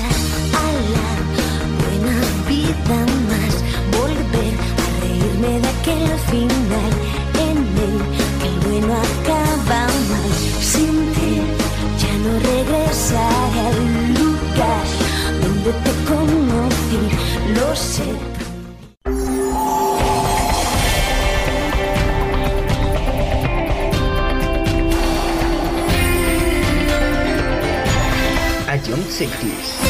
a la buena vida más, volver a reírme de aquel final en el que el bueno acaba mal. Sin ti ya no regresaré al lugar donde te conocí, lo sé. Young Cities.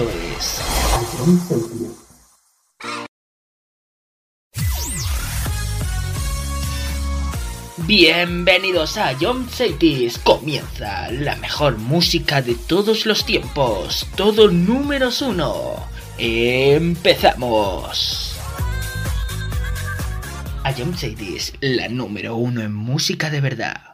Es Bienvenidos a Young Cities. Comienza la mejor música de todos los tiempos. Todo números uno. Empezamos. A Young Cities, la número uno en música de verdad.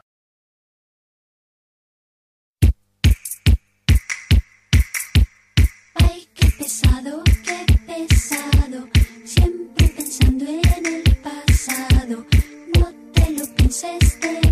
Entonces te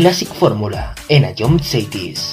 Classic Formula en Ion Cities.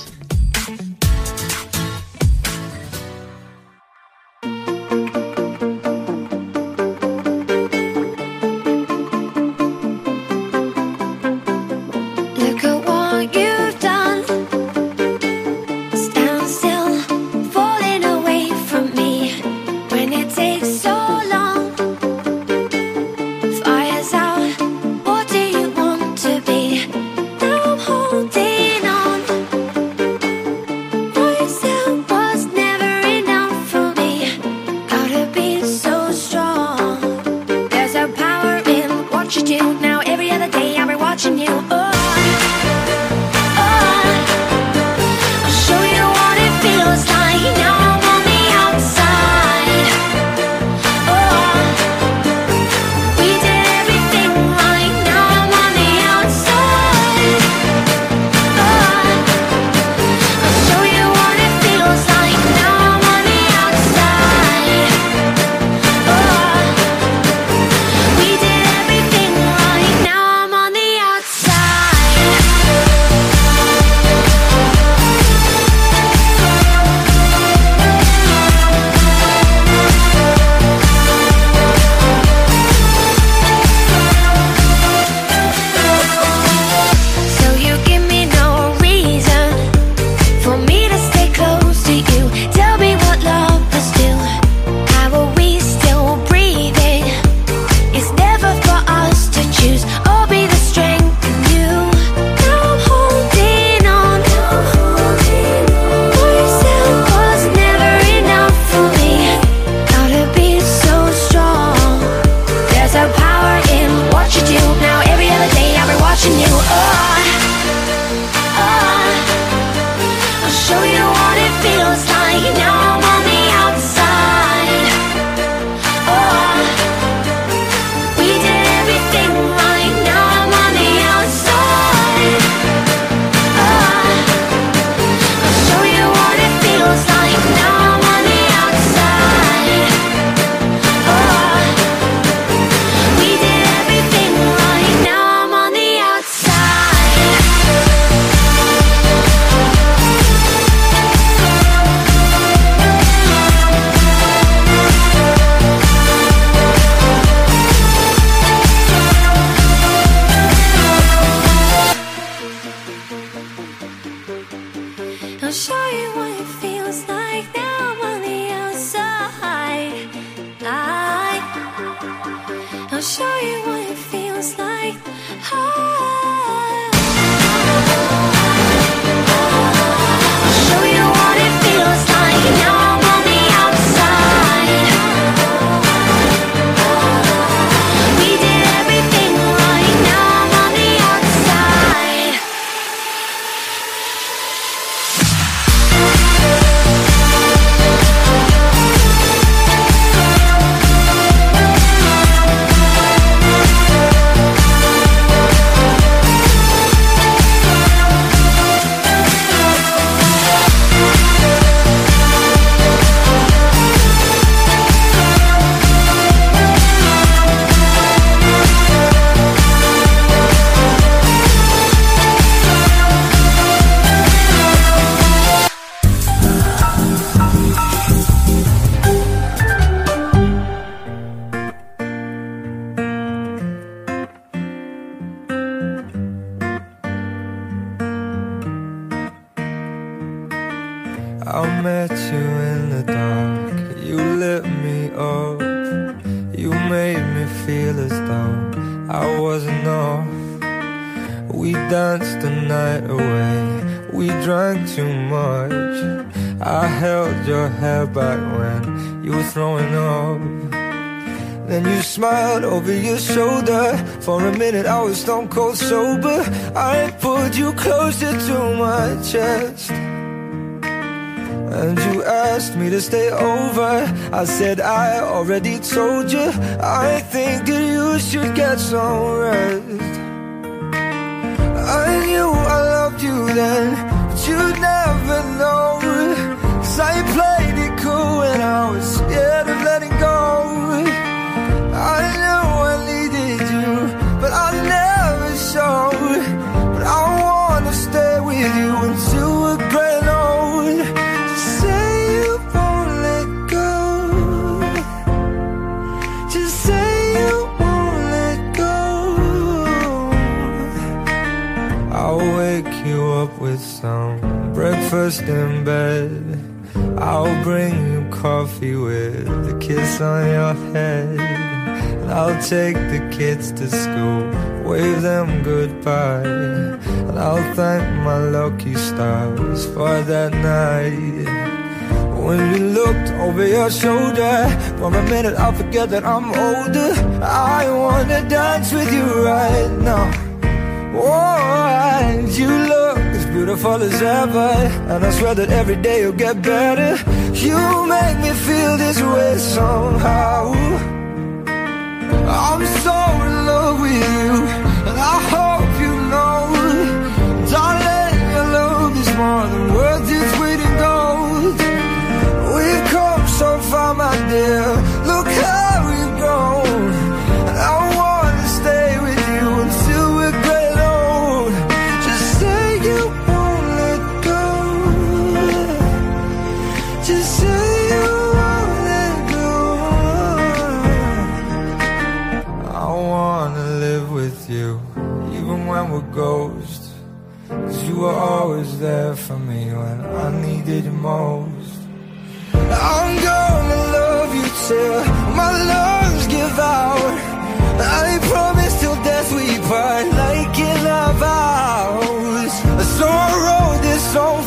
was stone cold sober. I pulled you closer to my chest. And you asked me to stay over. I said I already told you. I think that you should get some rest. I knew I loved you then But you'd never know Cause I played breakfast in bed. I'll bring you coffee with a kiss on your head. And I'll take the kids to school, wave them goodbye. And I'll thank my lucky stars for that night. When you looked over your shoulder For a minute I forget that I'm older I wanna dance with you right now Oh, and you beautiful as ever And I swear that every day you'll get better. You make me feel this way somehow. I'm so in love with you And I hope you were always there for me when I needed you most. I'm gonna love you till my lungs give out. I promise till death we part like in our vows. So I wrote this song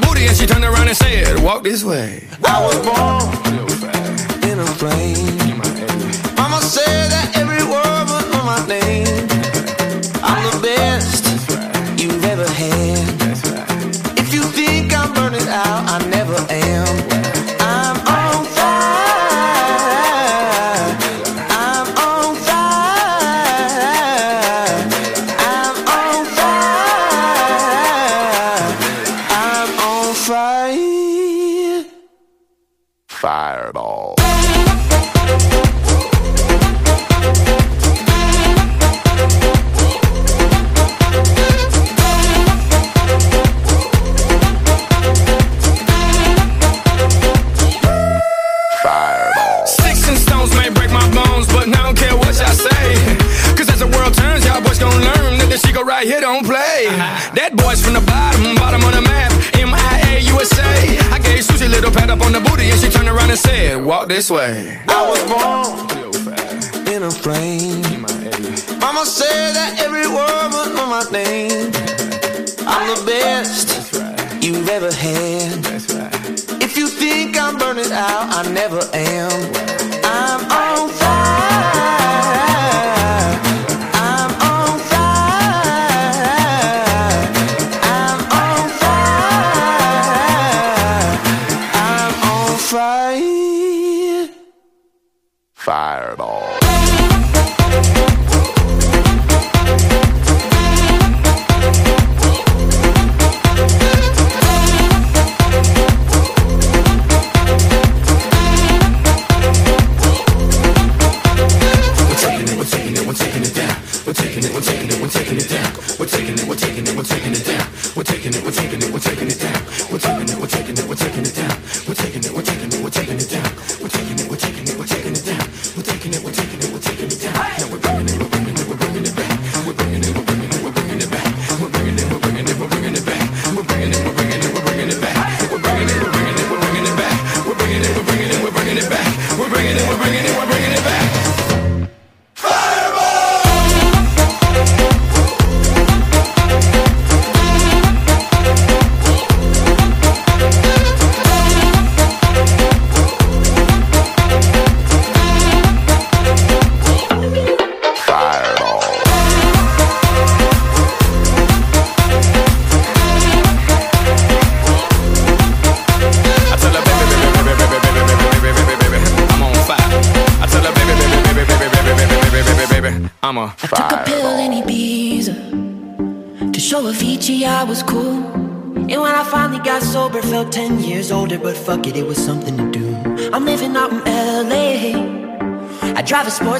Booty, and she turned around and said, Walk this way. I was born in a plane. Mama said that every word was on my name. Way.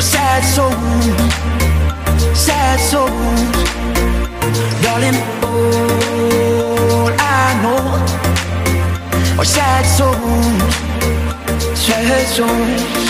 a sad soul sad souls. Darling, all I know are sad souls, sad souls.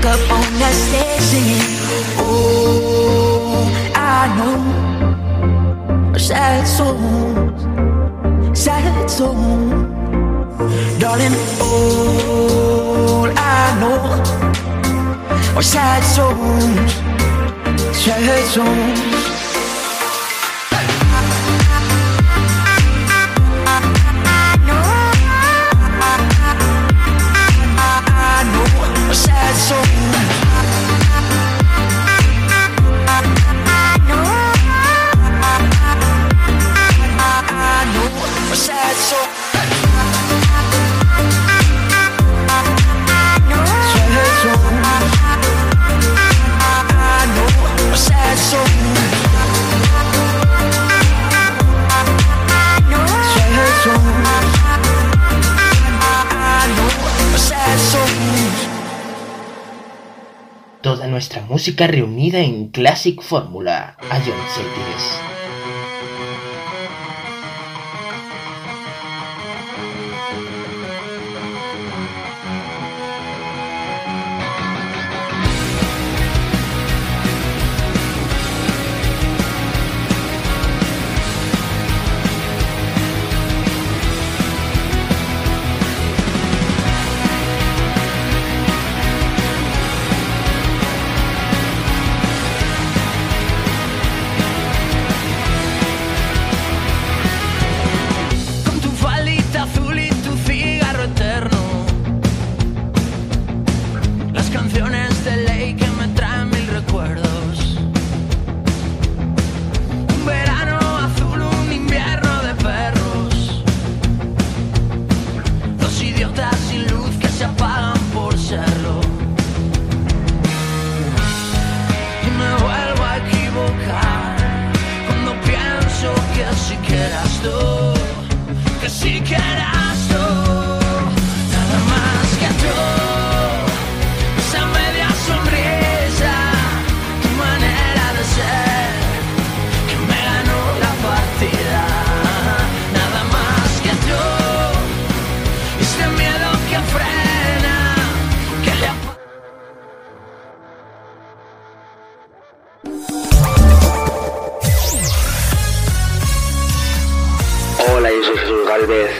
Stuck up on that stage singing Oh, I know. Sad souls Sad souls Darling, all I know are sad souls Sad souls música reunida en Classic Fórmula. A John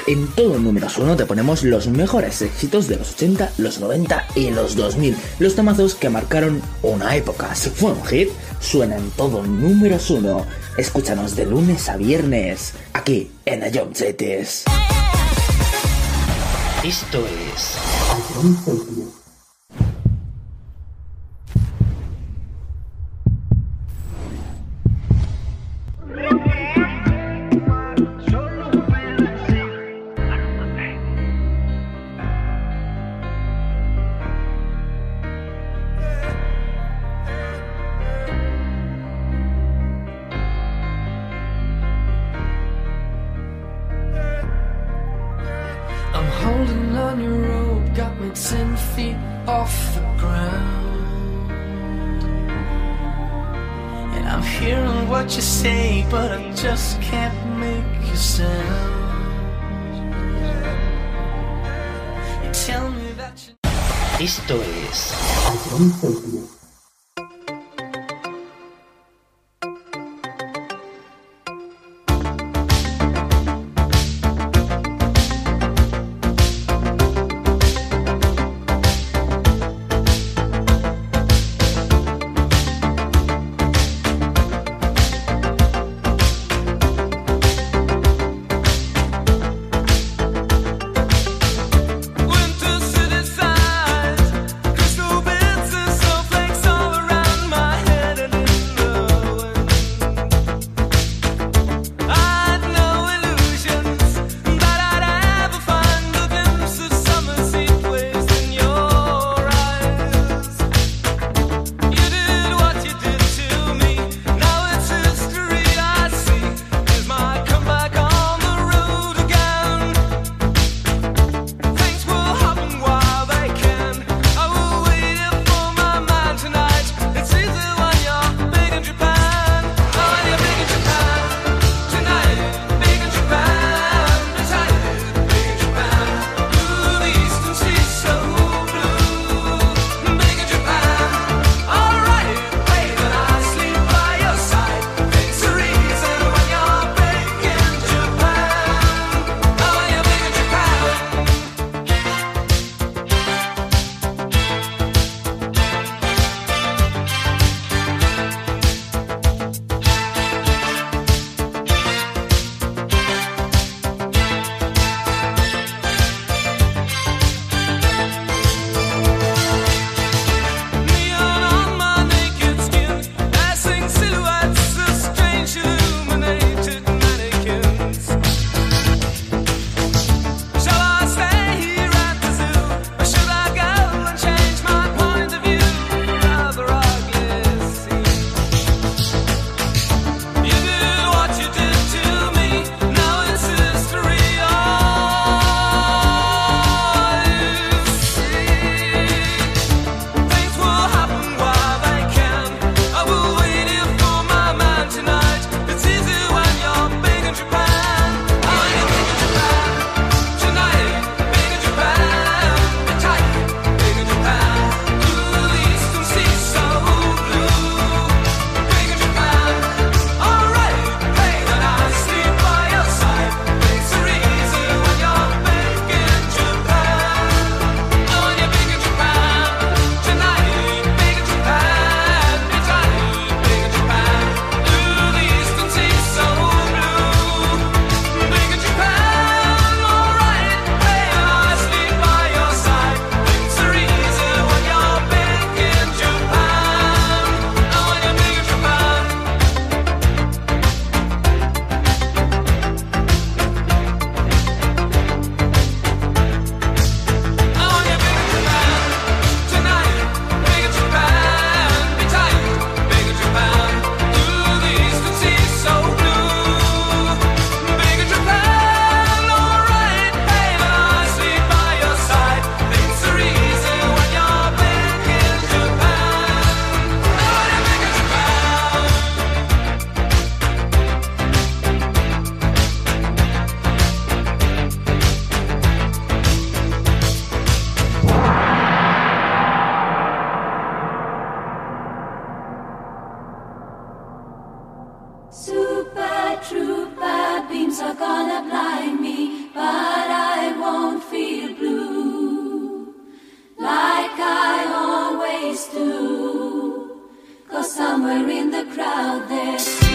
En todo número uno te ponemos los mejores éxitos de los 80, los 90 y los 2000. Los temazos que marcaron una época. Si fue un hit, suena en todo número uno. Escúchanos de lunes a viernes, aquí en Ayom Esto es... Super trooper beams are gonna blind me, but I won't feel blue like I always do. Cause somewhere in the crowd there's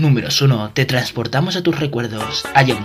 números 1 te transportamos a tus recuerdos, a John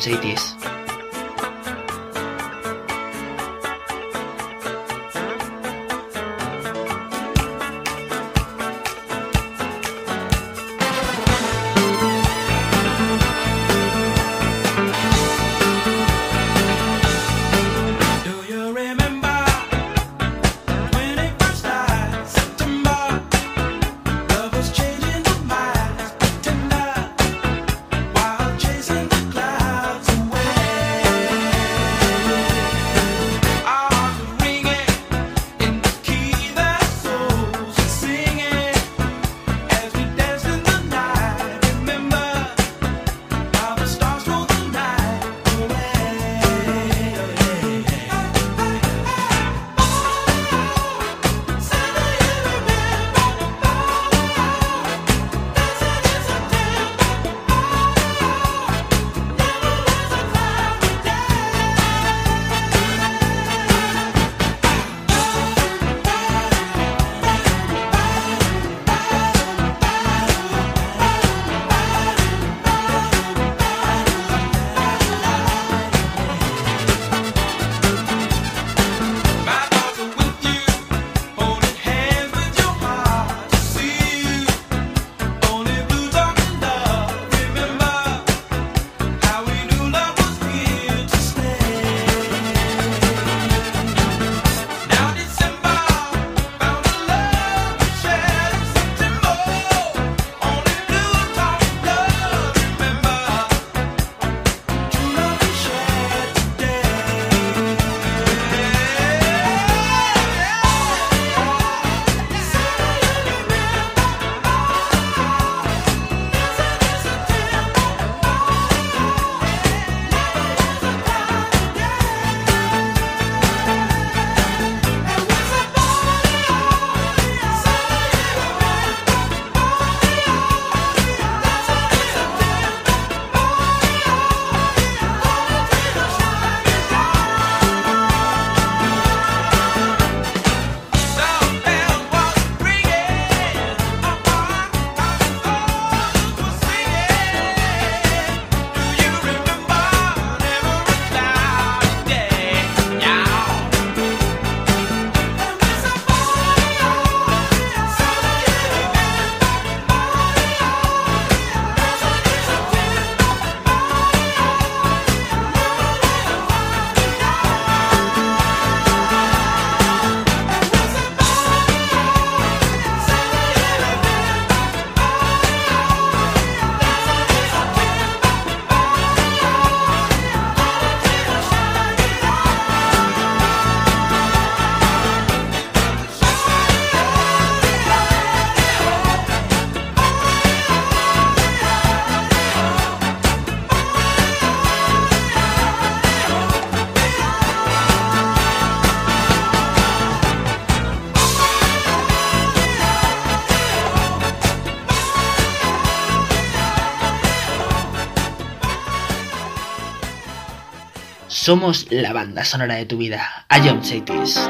Somos la banda sonora de tu vida. Ion Cities.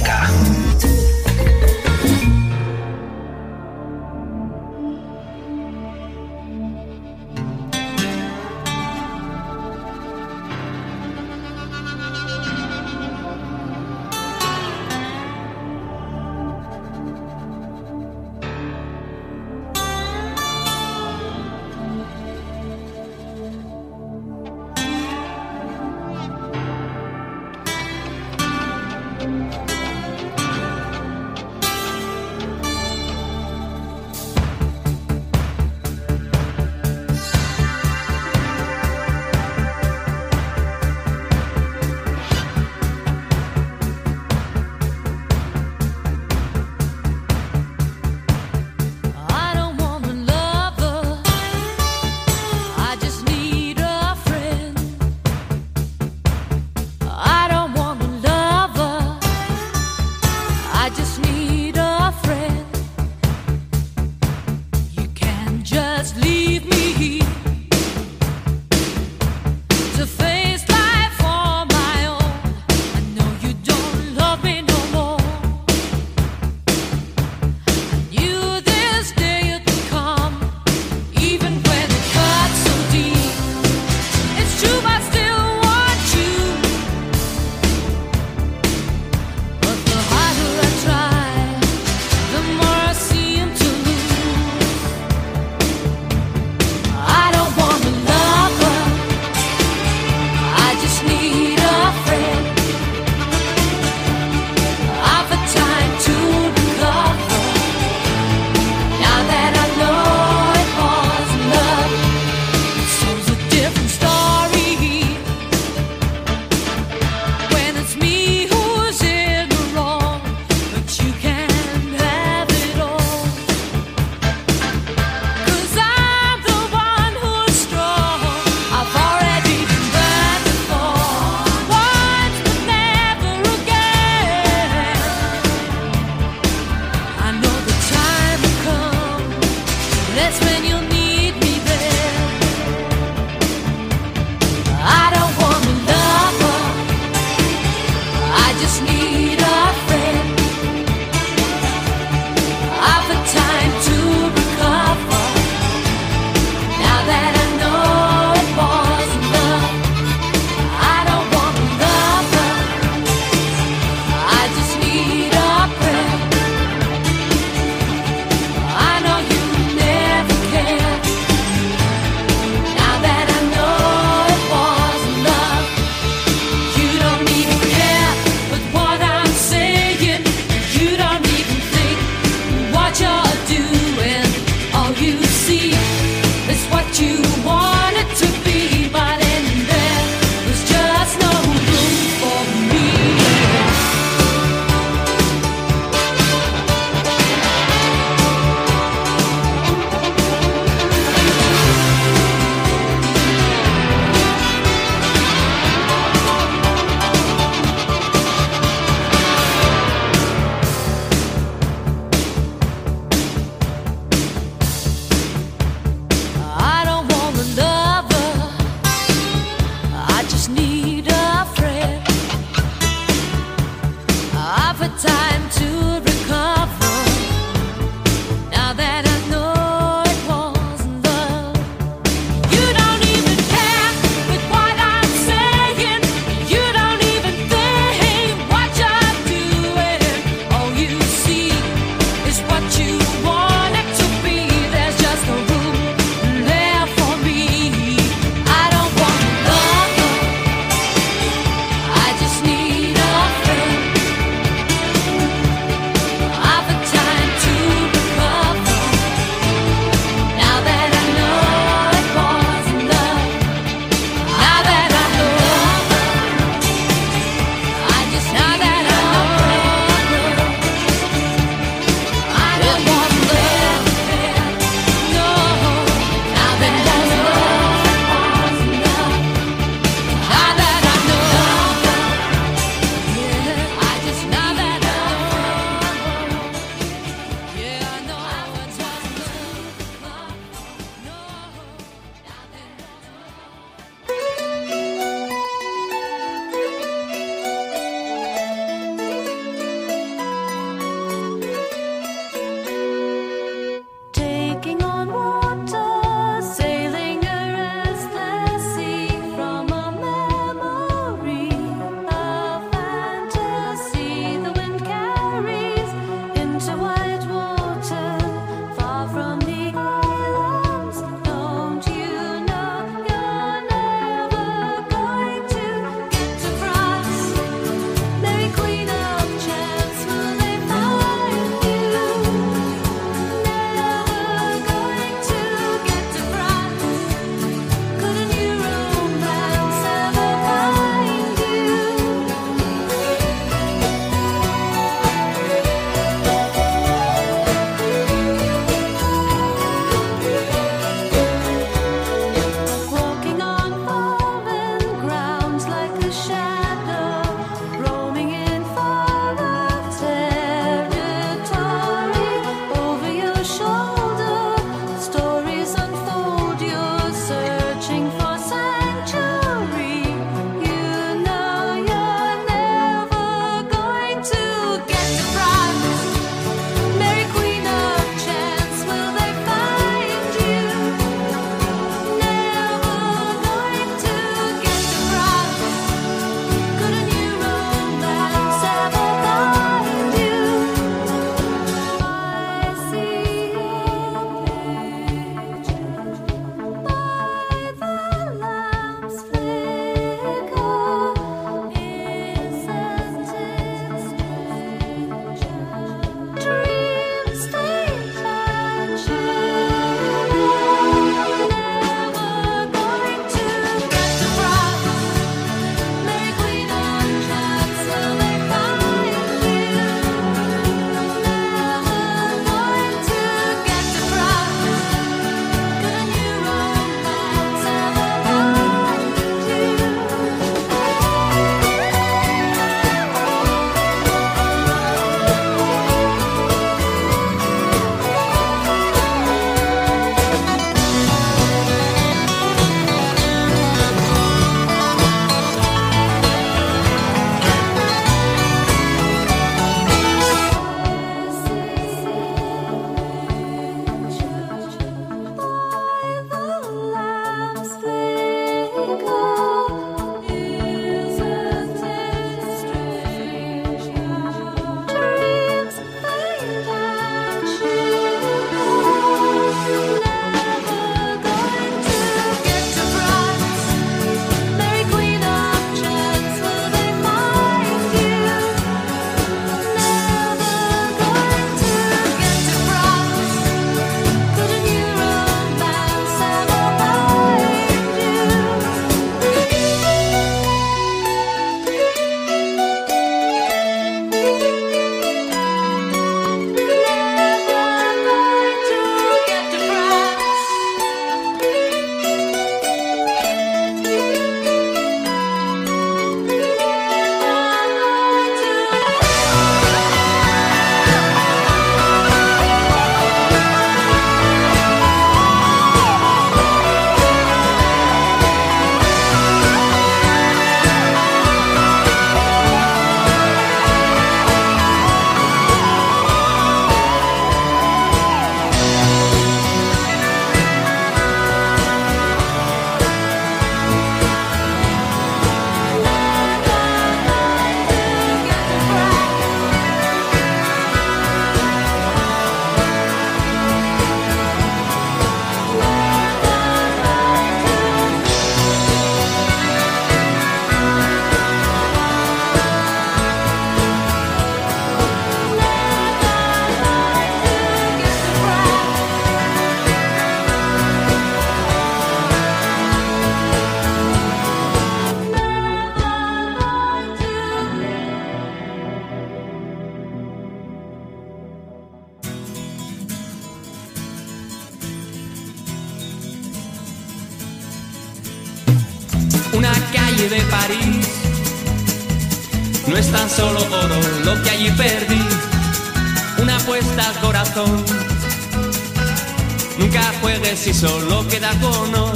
Si solo queda cono.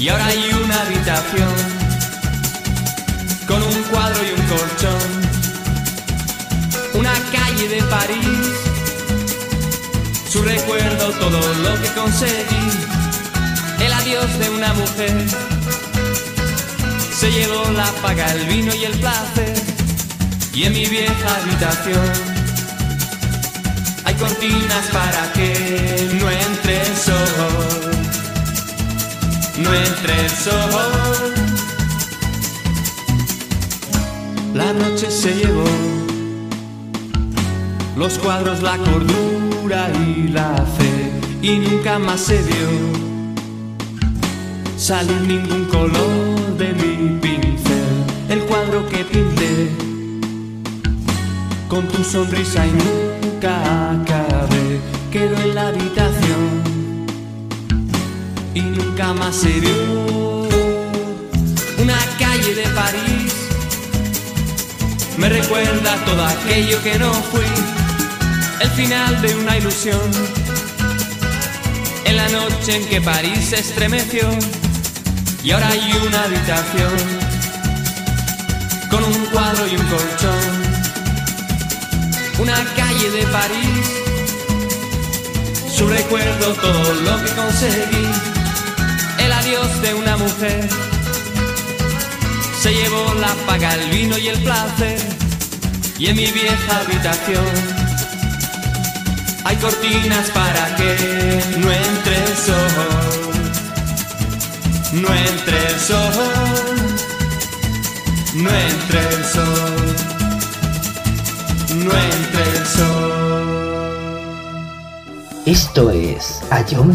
Y ahora hay una habitación con un cuadro y un colchón. Una calle de París, su recuerdo, todo lo que conseguí. El adiós de una mujer se llevó la paga, el vino y el placer. Y en mi vieja habitación hay cortinas para que no No el sol. La noche se llevó los cuadros, la cordura y la fe. Y nunca más se vio salir ningún color de mi pincel. El cuadro que pinté con tu sonrisa y nunca acabé. Quedó en la habitación y nunca más se vio. Una calle de París me recuerda todo aquello que no fui. El final de una ilusión. En la noche en que París se estremeció y ahora hay una habitación con un cuadro y un colchón. Una calle de París, su recuerdo, todo lo que conseguí. El adiós de una mujer se llevó la paga, el vino y el placer. Y en mi vieja habitación hay cortinas para que no entre el sol. No entre el sol, no entre el sol, no entre el sol. Esto es A John.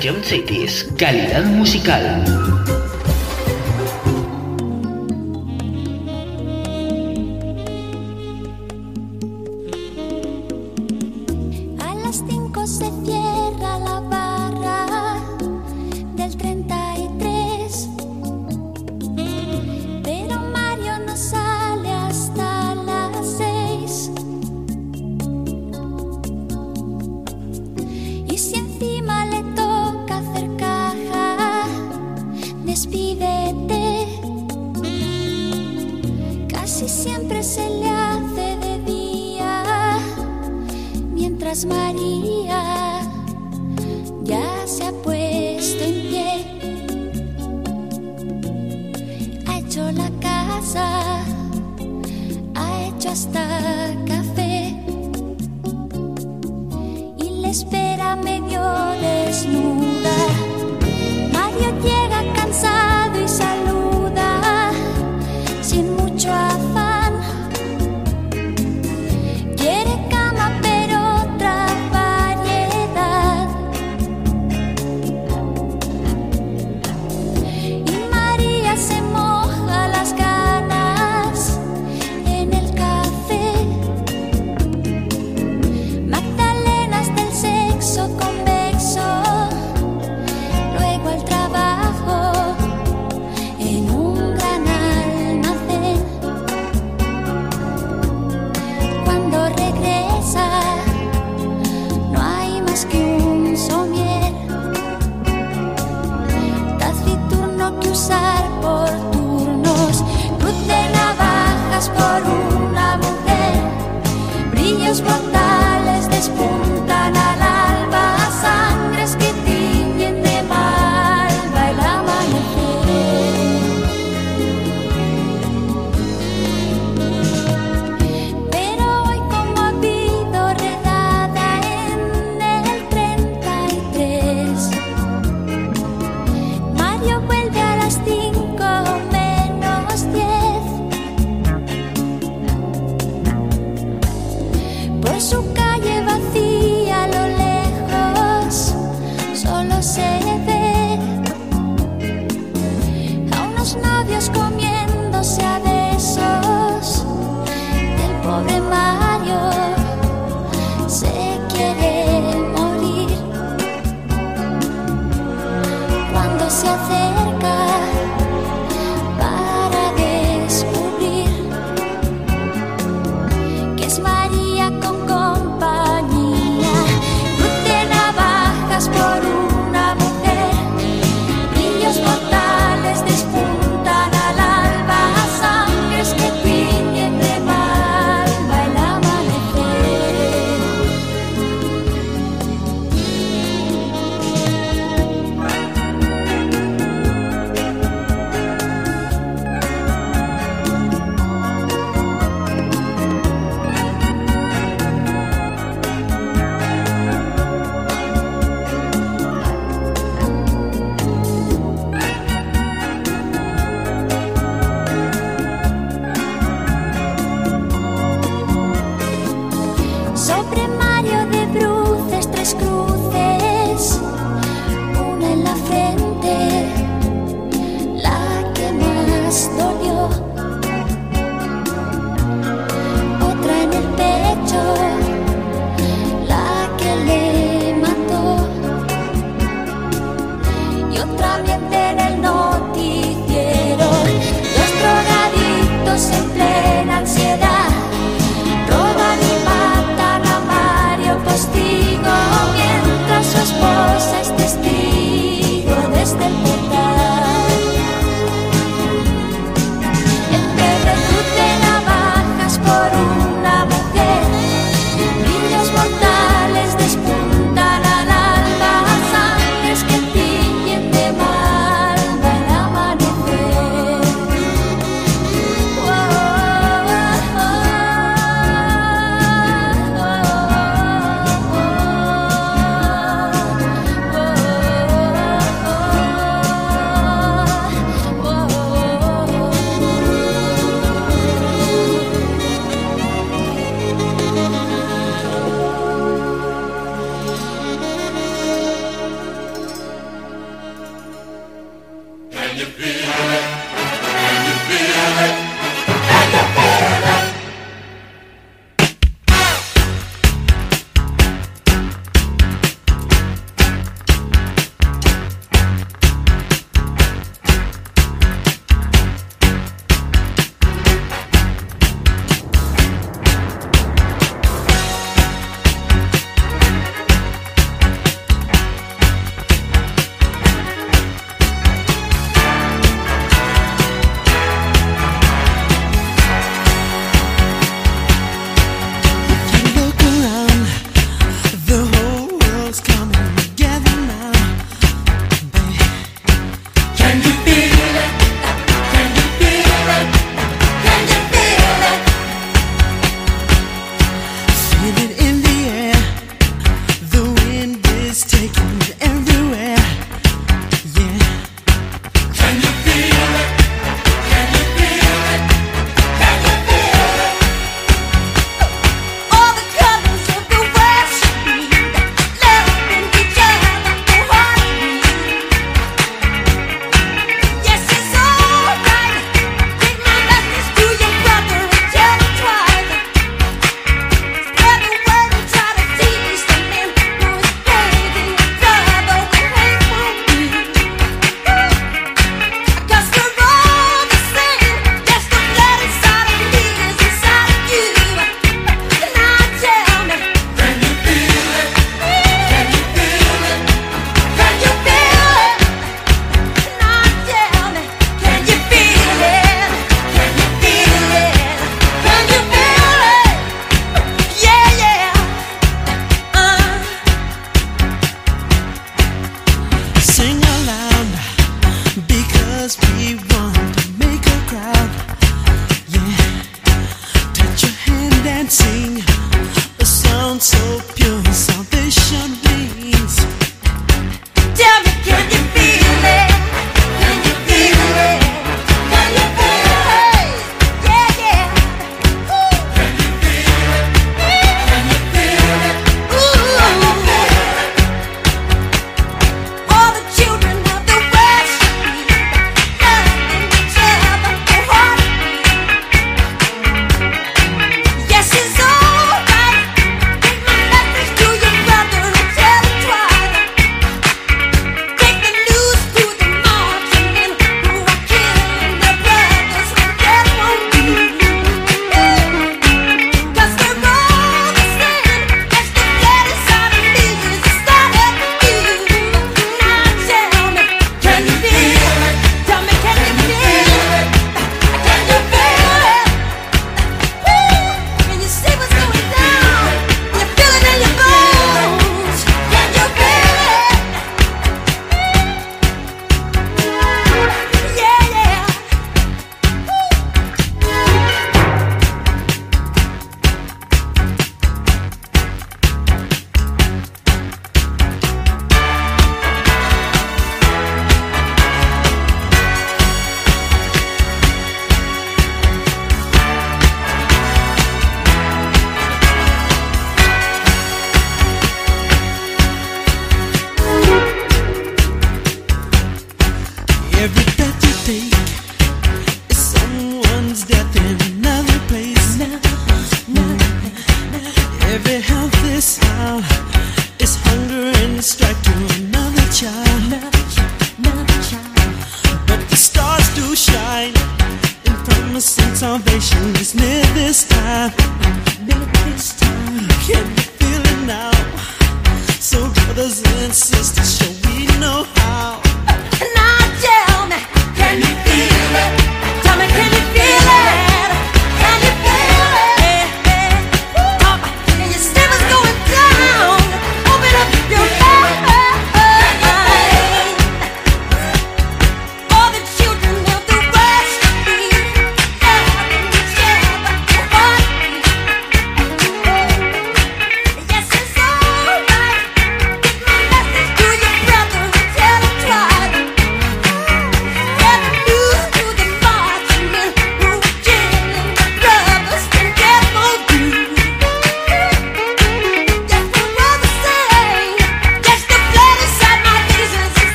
Ion Cities, calidad musical.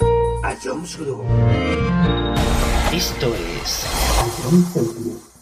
a Jones Group. Esto es.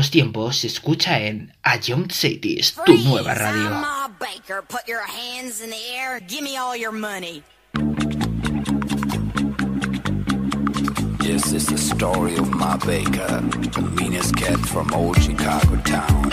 los tiempos se escucha en A Young Cities, tu nueva radio. This is the story of my baker, the meanest cat from old Chicago town.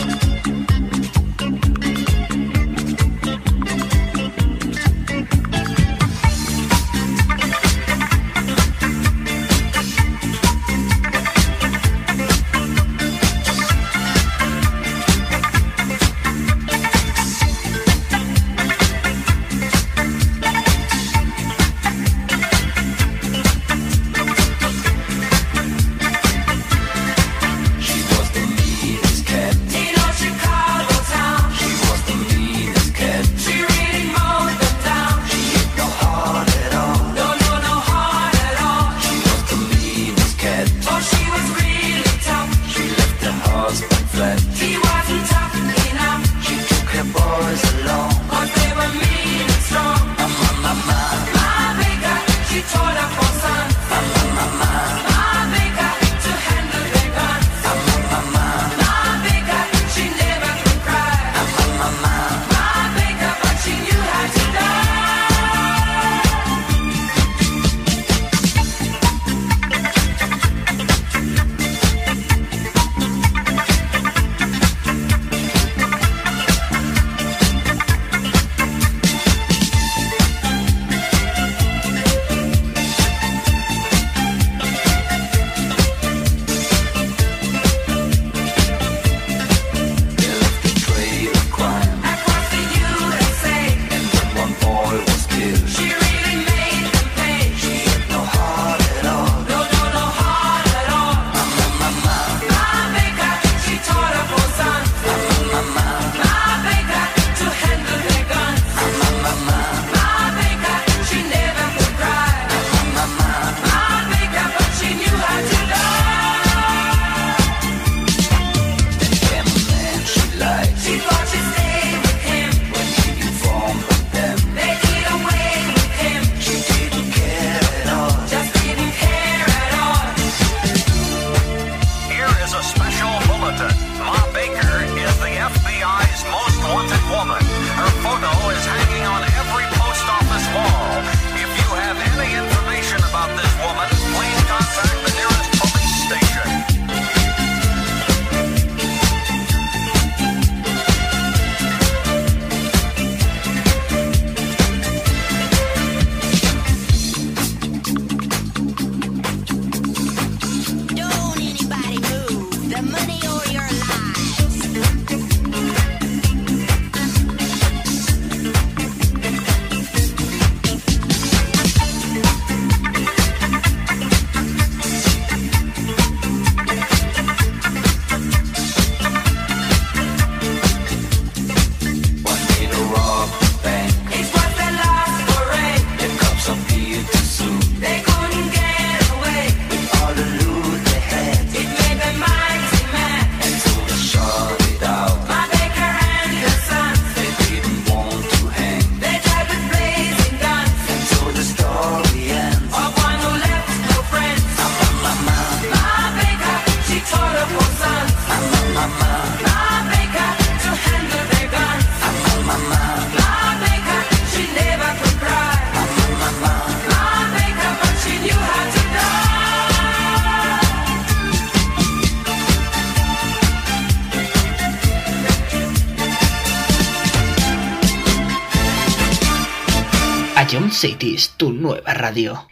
Cities, tu nueva radio.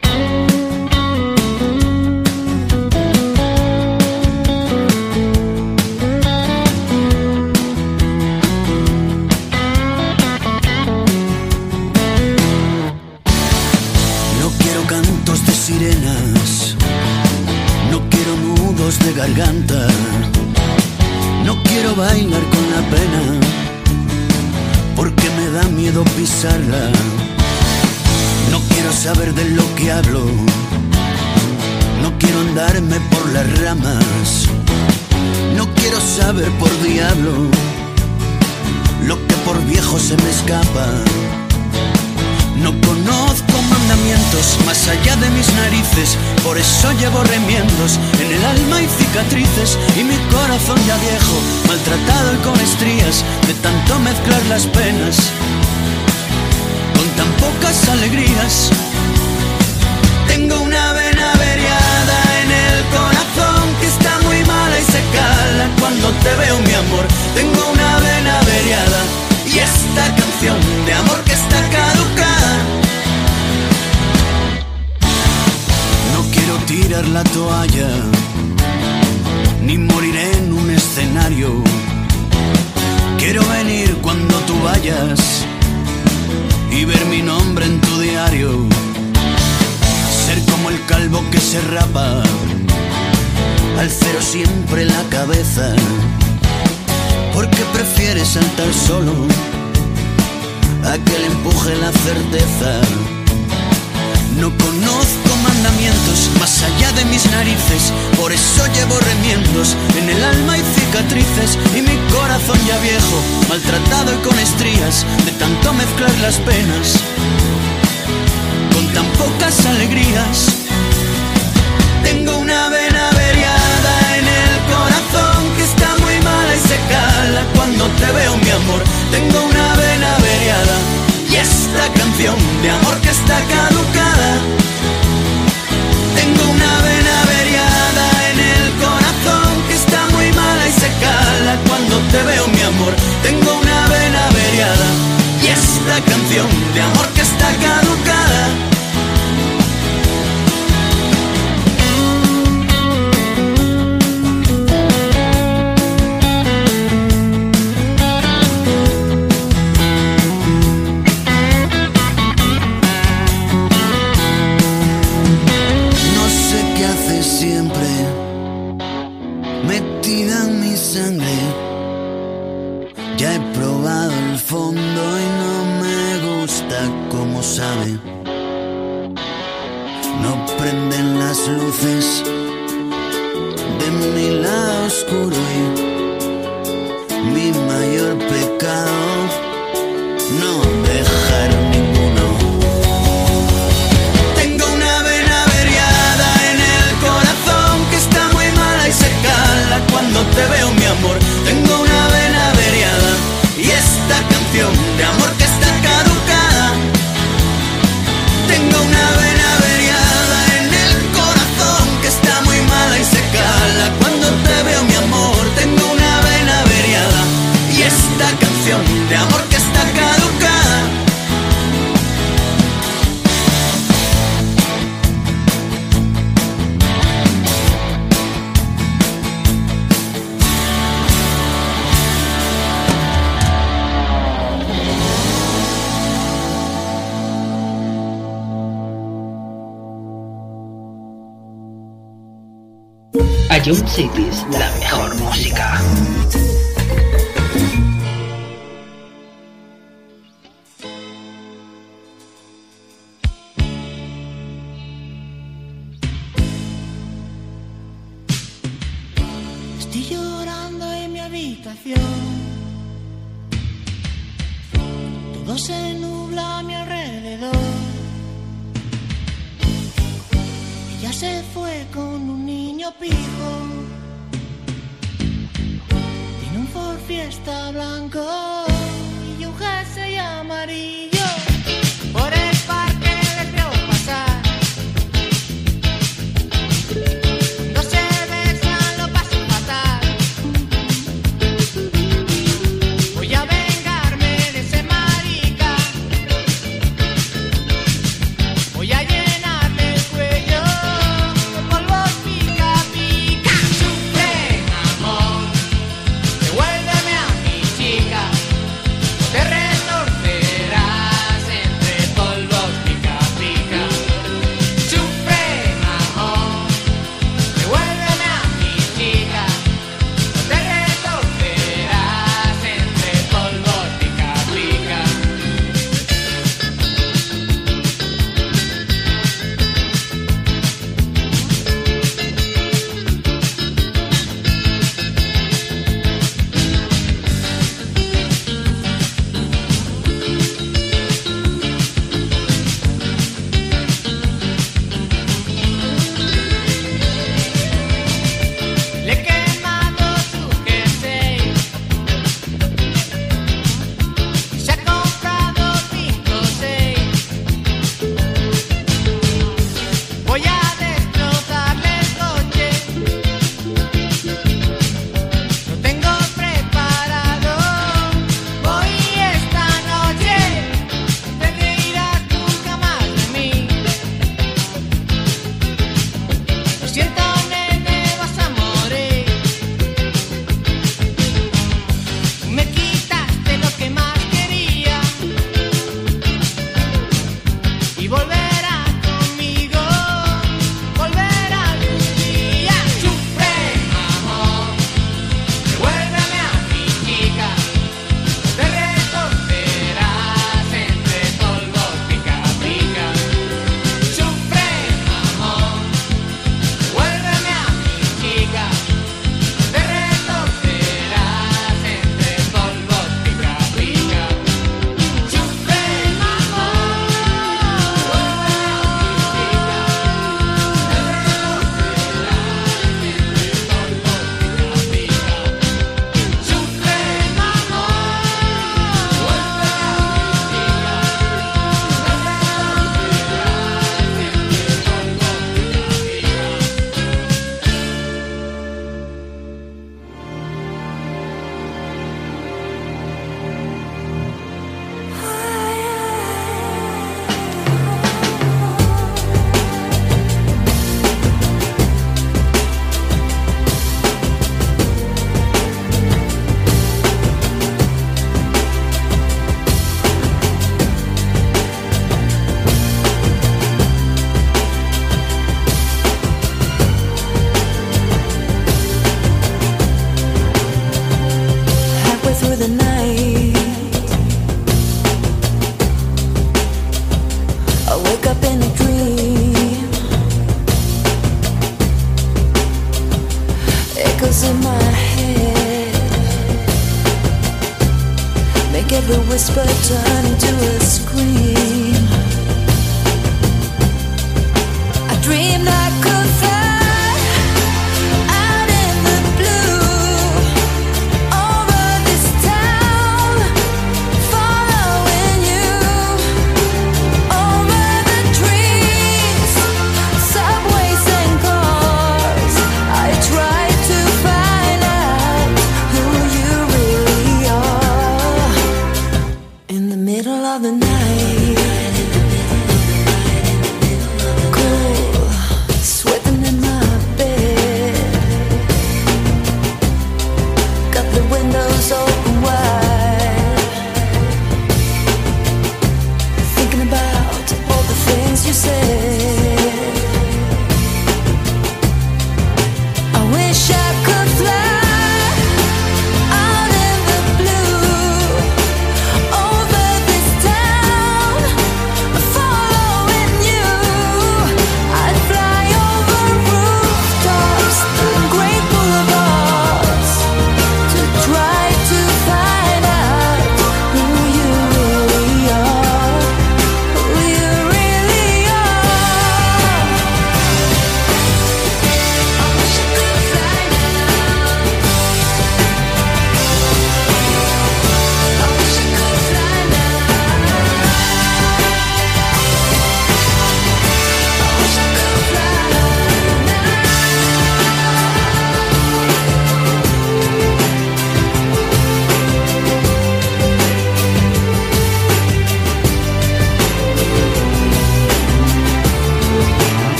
no quiero cantos de sirenas. No quiero nudos de garganta. No quiero bailar con la pena. Porque me da miedo pisarla saber de lo que hablo. No quiero andarme por las ramas. No quiero saber por diablo lo que por viejo se me escapa. No conozco mandamientos más allá de mis narices, por eso llevo remiendos en el alma y cicatrices y mi corazón ya viejo, maltratado y con estrías de tanto mezclar las penas pocas alegrías.